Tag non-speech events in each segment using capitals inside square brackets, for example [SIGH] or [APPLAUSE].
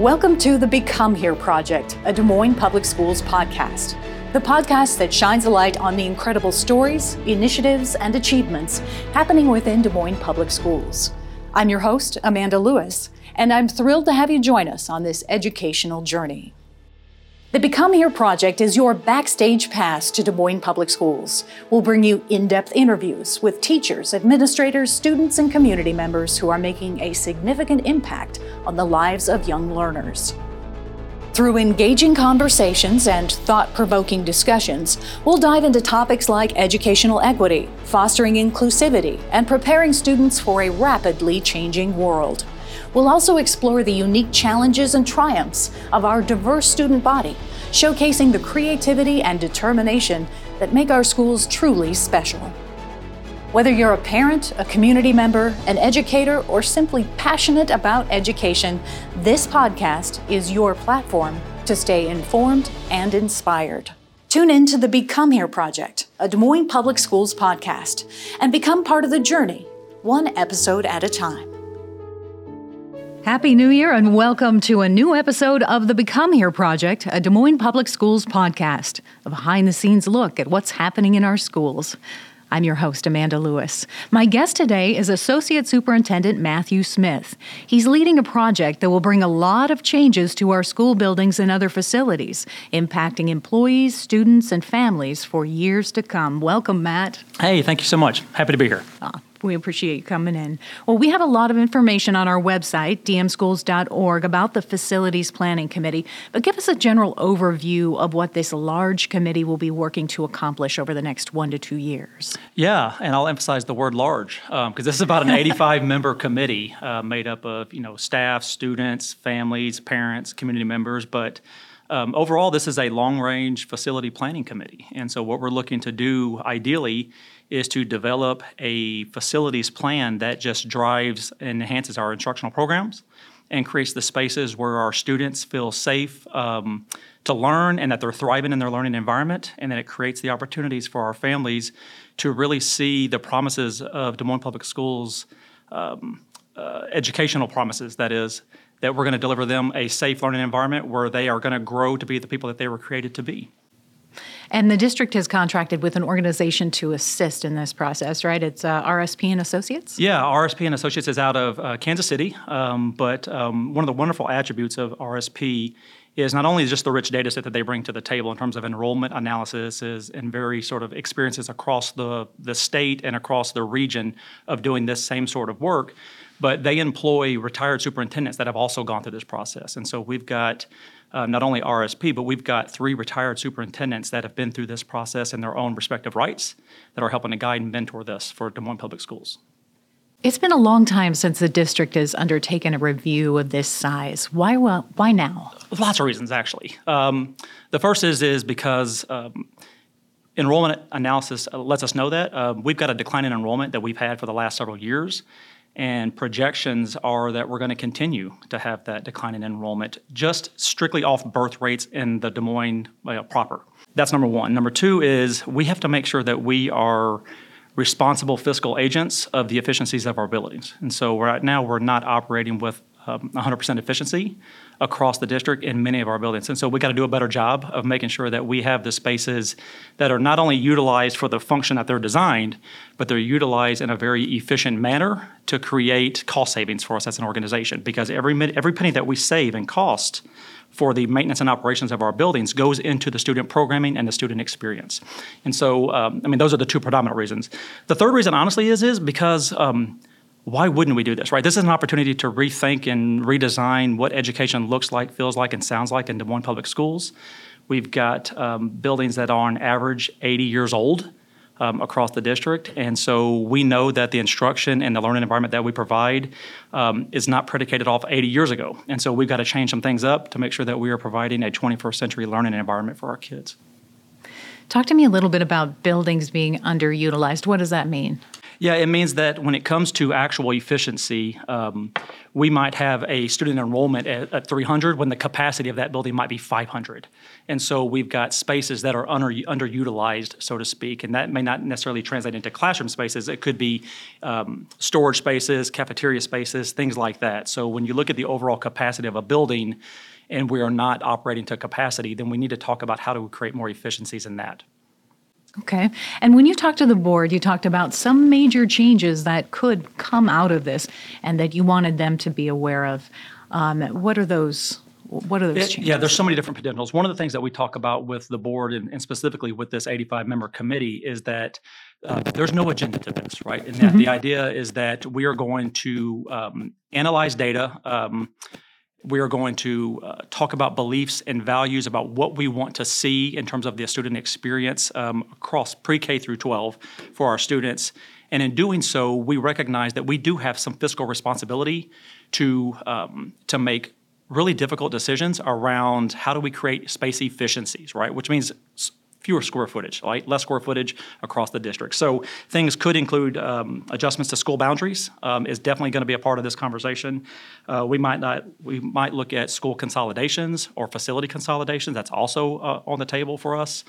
Welcome to the Become Here Project, a Des Moines Public Schools podcast. The podcast that shines a light on the incredible stories, initiatives, and achievements happening within Des Moines Public Schools. I'm your host, Amanda Lewis, and I'm thrilled to have you join us on this educational journey. The Become Here project is your backstage pass to Des Moines Public Schools. We'll bring you in depth interviews with teachers, administrators, students, and community members who are making a significant impact on the lives of young learners. Through engaging conversations and thought provoking discussions, we'll dive into topics like educational equity, fostering inclusivity, and preparing students for a rapidly changing world. We'll also explore the unique challenges and triumphs of our diverse student body, showcasing the creativity and determination that make our schools truly special. Whether you're a parent, a community member, an educator, or simply passionate about education, this podcast is your platform to stay informed and inspired. Tune in to the Become Here Project, a Des Moines Public Schools podcast, and become part of the journey, one episode at a time. Happy New Year and welcome to a new episode of the Become Here Project, a Des Moines Public Schools podcast, a behind the scenes look at what's happening in our schools. I'm your host, Amanda Lewis. My guest today is Associate Superintendent Matthew Smith. He's leading a project that will bring a lot of changes to our school buildings and other facilities, impacting employees, students, and families for years to come. Welcome, Matt. Hey, thank you so much. Happy to be here. Ah, we appreciate you coming in. Well, we have a lot of information on our website, dmschools.org, about the Facilities Planning Committee, but give us a general overview of what this large committee will be working to accomplish over the next one to two years. Yeah, and I'll emphasize the word large because um, this is about an 85 [LAUGHS] member committee uh, made up of you know staff, students, families, parents, community members, but um, overall, this is a long range facility planning committee. And so, what we're looking to do ideally is to develop a facilities plan that just drives and enhances our instructional programs and creates the spaces where our students feel safe um, to learn and that they're thriving in their learning environment. And then it creates the opportunities for our families to really see the promises of Des Moines Public Schools. Um, uh, educational promises, that is, that we're going to deliver them a safe learning environment where they are going to grow to be the people that they were created to be. And the district has contracted with an organization to assist in this process, right? It's uh, RSP and Associates? Yeah, RSP and Associates is out of uh, Kansas City. Um, but um, one of the wonderful attributes of RSP is not only just the rich data set that they bring to the table in terms of enrollment analysis and very sort of experiences across the, the state and across the region of doing this same sort of work, but they employ retired superintendents that have also gone through this process. And so we've got uh, not only RSP, but we've got three retired superintendents that have been through this process in their own respective rights that are helping to guide and mentor this for Des Moines Public Schools. It's been a long time since the district has undertaken a review of this size. Why well, why now? Lots of reasons, actually. Um, the first is is because um, enrollment analysis lets us know that um, we've got a decline in enrollment that we've had for the last several years, and projections are that we're going to continue to have that decline in enrollment just strictly off birth rates in the Des Moines uh, proper. That's number one. Number two is we have to make sure that we are responsible fiscal agents of the efficiencies of our buildings. And so right now we're not operating with um, 100% efficiency across the district in many of our buildings. And so we got to do a better job of making sure that we have the spaces that are not only utilized for the function that they're designed, but they're utilized in a very efficient manner to create cost savings for us as an organization. Because every every penny that we save in cost for the maintenance and operations of our buildings goes into the student programming and the student experience. And so, um, I mean, those are the two predominant reasons. The third reason, honestly, is is because um, why wouldn't we do this, right? This is an opportunity to rethink and redesign what education looks like, feels like, and sounds like in Des Moines Public Schools. We've got um, buildings that are on average 80 years old um, across the district. And so we know that the instruction and the learning environment that we provide um, is not predicated off 80 years ago. And so we've got to change some things up to make sure that we are providing a 21st century learning environment for our kids. Talk to me a little bit about buildings being underutilized. What does that mean? Yeah, it means that when it comes to actual efficiency, um, we might have a student enrollment at, at 300 when the capacity of that building might be 500. And so we've got spaces that are under, underutilized, so to speak, and that may not necessarily translate into classroom spaces. It could be um, storage spaces, cafeteria spaces, things like that. So when you look at the overall capacity of a building and we are not operating to capacity, then we need to talk about how do we create more efficiencies in that. Okay. And when you talked to the board, you talked about some major changes that could come out of this and that you wanted them to be aware of. Um, what are those? What are those changes? Yeah, there's so many different potentials. One of the things that we talk about with the board and, and specifically with this 85 member committee is that uh, there's no agenda to this, right? And that the idea is that we are going to um, analyze data. Um, we are going to uh, talk about beliefs and values about what we want to see in terms of the student experience um, across pre-K through 12 for our students. And in doing so, we recognize that we do have some fiscal responsibility to um, to make really difficult decisions around how do we create space efficiencies, right? Which means fewer square footage, right? Less square footage across the district. So things could include um, adjustments to school boundaries um, is definitely going to be a part of this conversation. Uh, we might not, we might look at school consolidations or facility consolidations. That's also uh, on the table for us.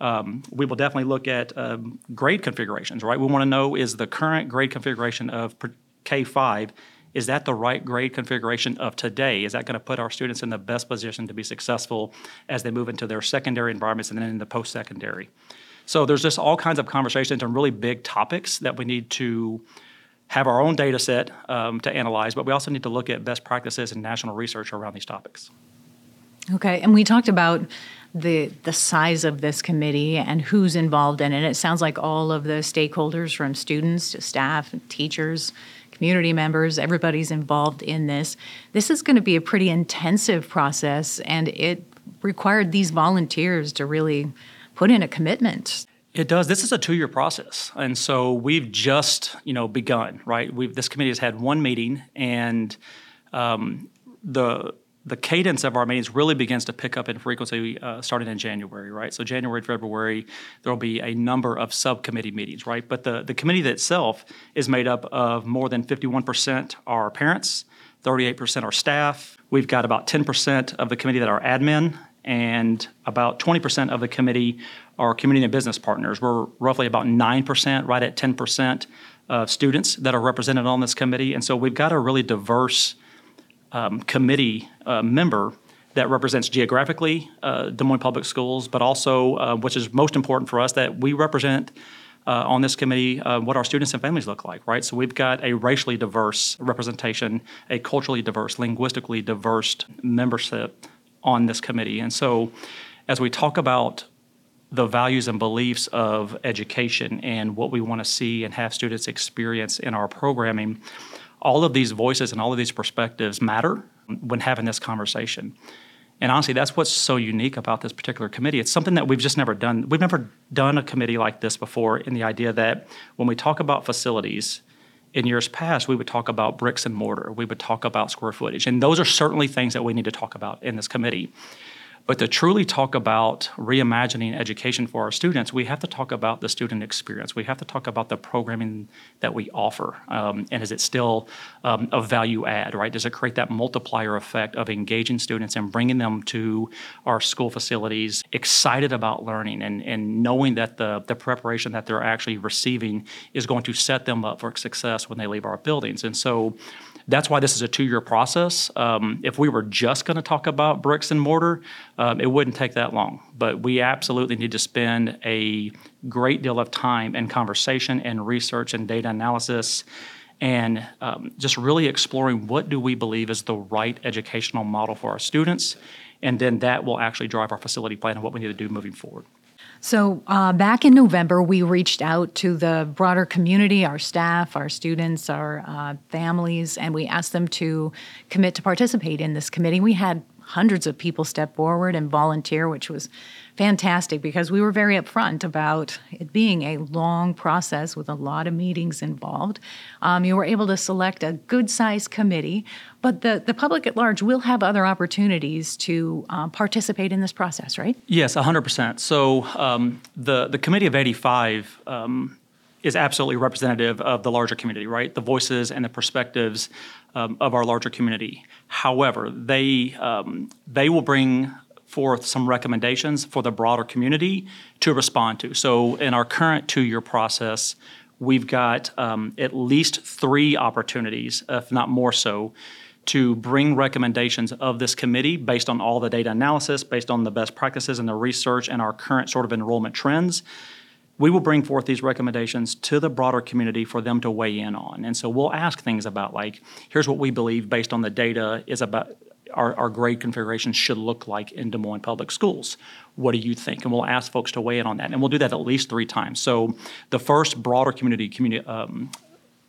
Um, we will definitely look at um, grade configurations, right? We want to know is the current grade configuration of K5 is that the right grade configuration of today? Is that going to put our students in the best position to be successful as they move into their secondary environments and then in the post-secondary? So there's just all kinds of conversations and really big topics that we need to have our own data set um, to analyze, but we also need to look at best practices and national research around these topics. Okay, and we talked about the the size of this committee and who's involved in it. It sounds like all of the stakeholders, from students to staff, teachers, community members, everybody's involved in this. This is going to be a pretty intensive process, and it required these volunteers to really put in a commitment. It does. This is a two-year process, and so we've just, you know, begun. Right. We've this committee has had one meeting, and um, the the cadence of our meetings really begins to pick up in frequency uh, starting in January. Right. So January, February, there will be a number of subcommittee meetings. Right. But the the committee itself is made up of more than 51 percent are parents, 38 percent are staff. We've got about 10 percent of the committee that are admin, and about 20% of the committee are community and business partners. We're roughly about 9%, right at 10% of students that are represented on this committee. And so we've got a really diverse um, committee uh, member that represents geographically uh, Des Moines Public Schools, but also, uh, which is most important for us, that we represent uh, on this committee uh, what our students and families look like, right? So we've got a racially diverse representation, a culturally diverse, linguistically diverse membership on this committee. And so as we talk about the values and beliefs of education and what we want to see and have students experience in our programming, all of these voices and all of these perspectives matter when having this conversation. And honestly, that's what's so unique about this particular committee. It's something that we've just never done. We've never done a committee like this before in the idea that when we talk about facilities, in years past, we would talk about bricks and mortar, we would talk about square footage. And those are certainly things that we need to talk about in this committee. But to truly talk about reimagining education for our students, we have to talk about the student experience. We have to talk about the programming that we offer. Um, and is it still um, a value add, right? Does it create that multiplier effect of engaging students and bringing them to our school facilities excited about learning and, and knowing that the, the preparation that they're actually receiving is going to set them up for success when they leave our buildings? And so that's why this is a two-year process. Um, if we were just going to talk about bricks and mortar, um, it wouldn't take that long. But we absolutely need to spend a great deal of time and conversation and research and data analysis and um, just really exploring what do we believe is the right educational model for our students and then that will actually drive our facility plan and what we need to do moving forward So, uh, back in November, we reached out to the broader community, our staff, our students, our uh, families, and we asked them to commit to participate in this committee. We had hundreds of people step forward and volunteer, which was fantastic because we were very upfront about it being a long process with a lot of meetings involved. Um, you were able to select a good sized committee, but the, the public at large will have other opportunities to um, participate in this process, right? Yes, 100%. So um, the, the Committee of 85 um, is absolutely representative of the larger community, right? The voices and the perspectives um, of our larger community. However, they um, they will bring forth some recommendations for the broader community to respond to. So, in our current two-year process, we've got um, at least three opportunities, if not more so, to bring recommendations of this committee based on all the data analysis, based on the best practices and the research and our current sort of enrollment trends. We will bring forth these recommendations to the broader community for them to weigh in on. And so we'll ask things about like, here's what we believe based on the data is about our, our grade configuration should look like in Des Moines Public Schools. What do you think? And we'll ask folks to weigh in on that. And we'll do that at least three times. So the first broader community, community um,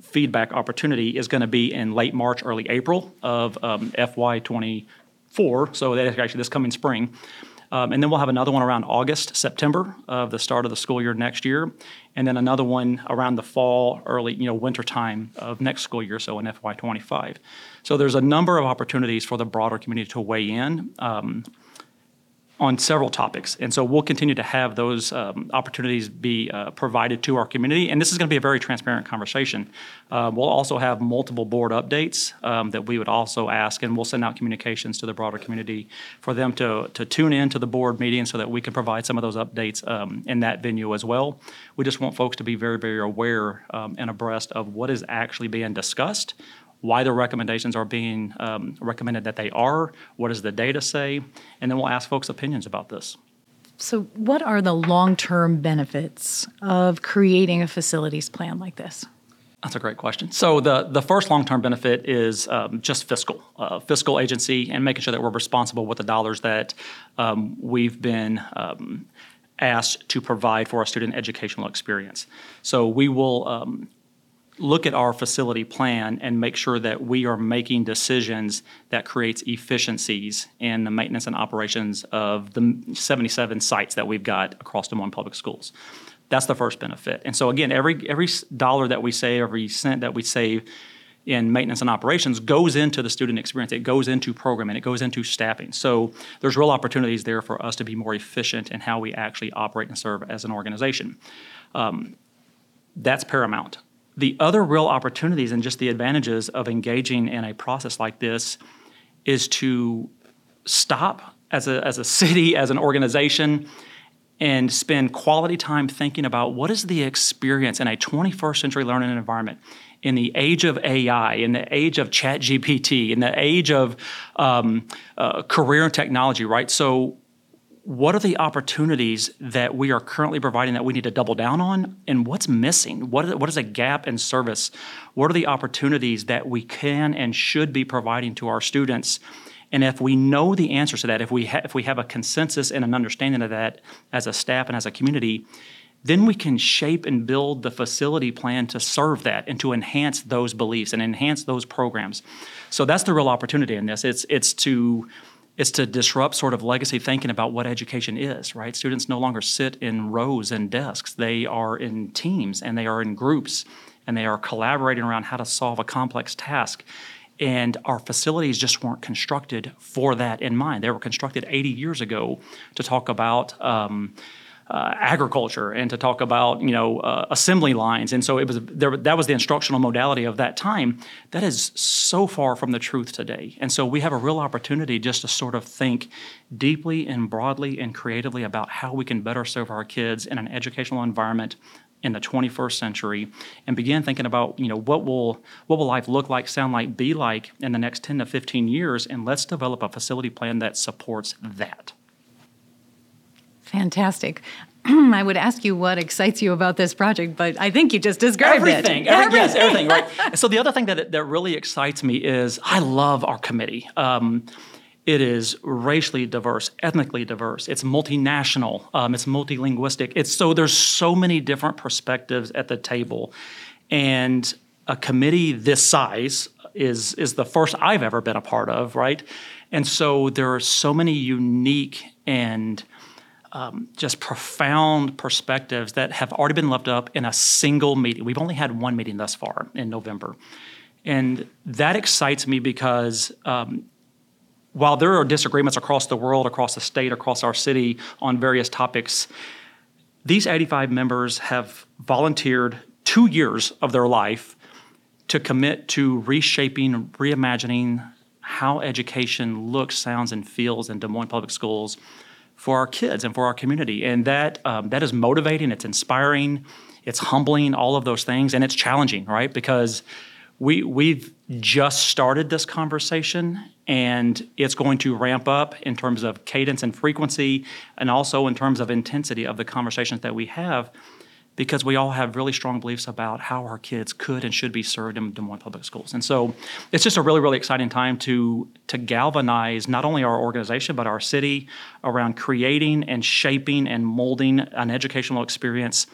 feedback opportunity is going to be in late March, early April of um, FY '24. So that's actually this coming spring. Um, and then we'll have another one around August, September of the start of the school year next year, and then another one around the fall, early, you know, winter time of next school year, so in FY25. So there's a number of opportunities for the broader community to weigh in. Um, on several topics. And so we'll continue to have those um, opportunities be uh, provided to our community. And this is going to be a very transparent conversation. Uh, we'll also have multiple board updates um, that we would also ask, and we'll send out communications to the broader community for them to, to tune in to the board meeting so that we can provide some of those updates um, in that venue as well. We just want folks to be very, very aware um, and abreast of what is actually being discussed why the recommendations are being um, recommended that they are, what does the data say, and then we'll ask folks' opinions about this. So, what are the long term benefits of creating a facilities plan like this? That's a great question. So the the first long term benefit is um, just fiscal, uh, fiscal agency, and making sure that we're responsible with the dollars that um, we've been. Um, asked to provide for our student educational experience. So we will um, look at our facility plan and make sure that we are making decisions that creates efficiencies in the maintenance and operations of the 77 sites that we've got across Des Moines Public Schools. That's the first benefit. And so again, every every dollar that we save, every cent that we save in maintenance and operations goes into the student experience. It goes into programming. It goes into staffing. So there's real opportunities there for us to be more efficient in how we actually operate and serve as an organization. Um, that's paramount the other real opportunities and just the advantages of engaging in a process like this is to stop as a, as a city, as an organization, and spend quality time thinking about what is the experience in a 21st century learning environment in the age of AI, in the age of ChatGPT, in the age of um, uh, career and technology, right? So what are the opportunities that we are currently providing that we need to double down on and what's missing? What is, what is a gap in service? What are the opportunities that we can and should be providing to our students? And if we know the answers to that if we ha- if we have a consensus and an understanding of that as a staff and as a community then we can shape and build the facility plan to serve that and to enhance those beliefs and enhance those programs. So that's the real opportunity in this. It's it's to is to disrupt sort of legacy thinking about what education is, right? Students no longer sit in rows and desks. They are in teams and they are in groups and they are collaborating around how to solve a complex task. And our facilities just weren't constructed for that in mind. They were constructed 80 years ago to talk about. Um, uh, agriculture and to talk about you know uh, assembly lines. And so it was there, that was the instructional modality of that time. That is so far from the truth today. And so we have a real opportunity just to sort of think deeply and broadly and creatively about how we can better serve our kids in an educational environment in the 21st century and begin thinking about you know what will what will life look like sound like be like in the next 10 to 15 years. And let's develop a facility plan that supports that Fantastic. [CLEARS THROAT] I would ask you what excites you about this project, but I think you just described everything, it. Everything. Yes, everything, right. [LAUGHS] so the other thing that, that really excites me is I love our committee. Um, it is racially diverse, ethnically diverse. It's multinational. Um, it's multilinguistic. It's so there's so many different perspectives at the table, and a committee this size is is the first I've ever been a part of, right? And so there are so many unique and um, just profound perspectives that have already been left up in a single meeting. We've only had one meeting thus far in November. And that excites me because um, while there are disagreements across the world, across the state, across our city on various topics, these 85 members have volunteered two years of their life to commit to reshaping, reimagining how education looks, sounds, and feels in Des Moines Public Schools for our kids and for our community. And that um, that is motivating. It's inspiring. It's humbling. All of those things, and it's challenging, right? Because we we've just started this conversation, and it's going to ramp up in terms of cadence and frequency, and also in terms of intensity of the conversations that we have because we all have really strong beliefs about how our kids could and should be served in Des Moines Public Schools. And so it's just a really, really exciting time to, to galvanize not only our organization, but our city around creating and shaping and molding an educational experience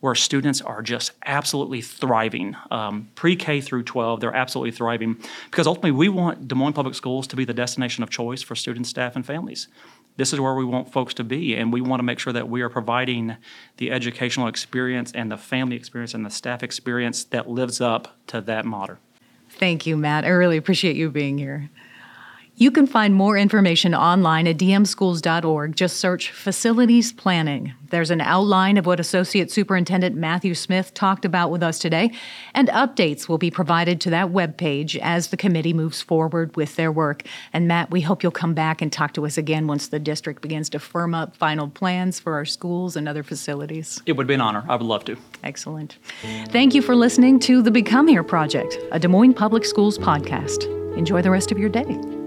where students are just absolutely thriving. Um, Pre K through 12, they're absolutely thriving because ultimately we want Des Moines Public Schools to be the destination of choice for students, staff, and families this is where we want folks to be and we want to make sure that we are providing the educational experience and the family experience and the staff experience that lives up to that motto thank you matt. I really appreciate you being here you can find more information online at dmschools.org. Just search facilities planning. There's an outline of what Associate Superintendent Matthew Smith talked about with us today, and updates will be provided to that webpage as the committee moves forward with their work. And Matt, we hope you'll come back and talk to us again once the district begins to firm up final plans for our schools and other facilities. It would be an honor. I would love to. Excellent. Thank you for listening to the Become Here Project, a Des Moines Public Schools podcast. Enjoy the rest of your day.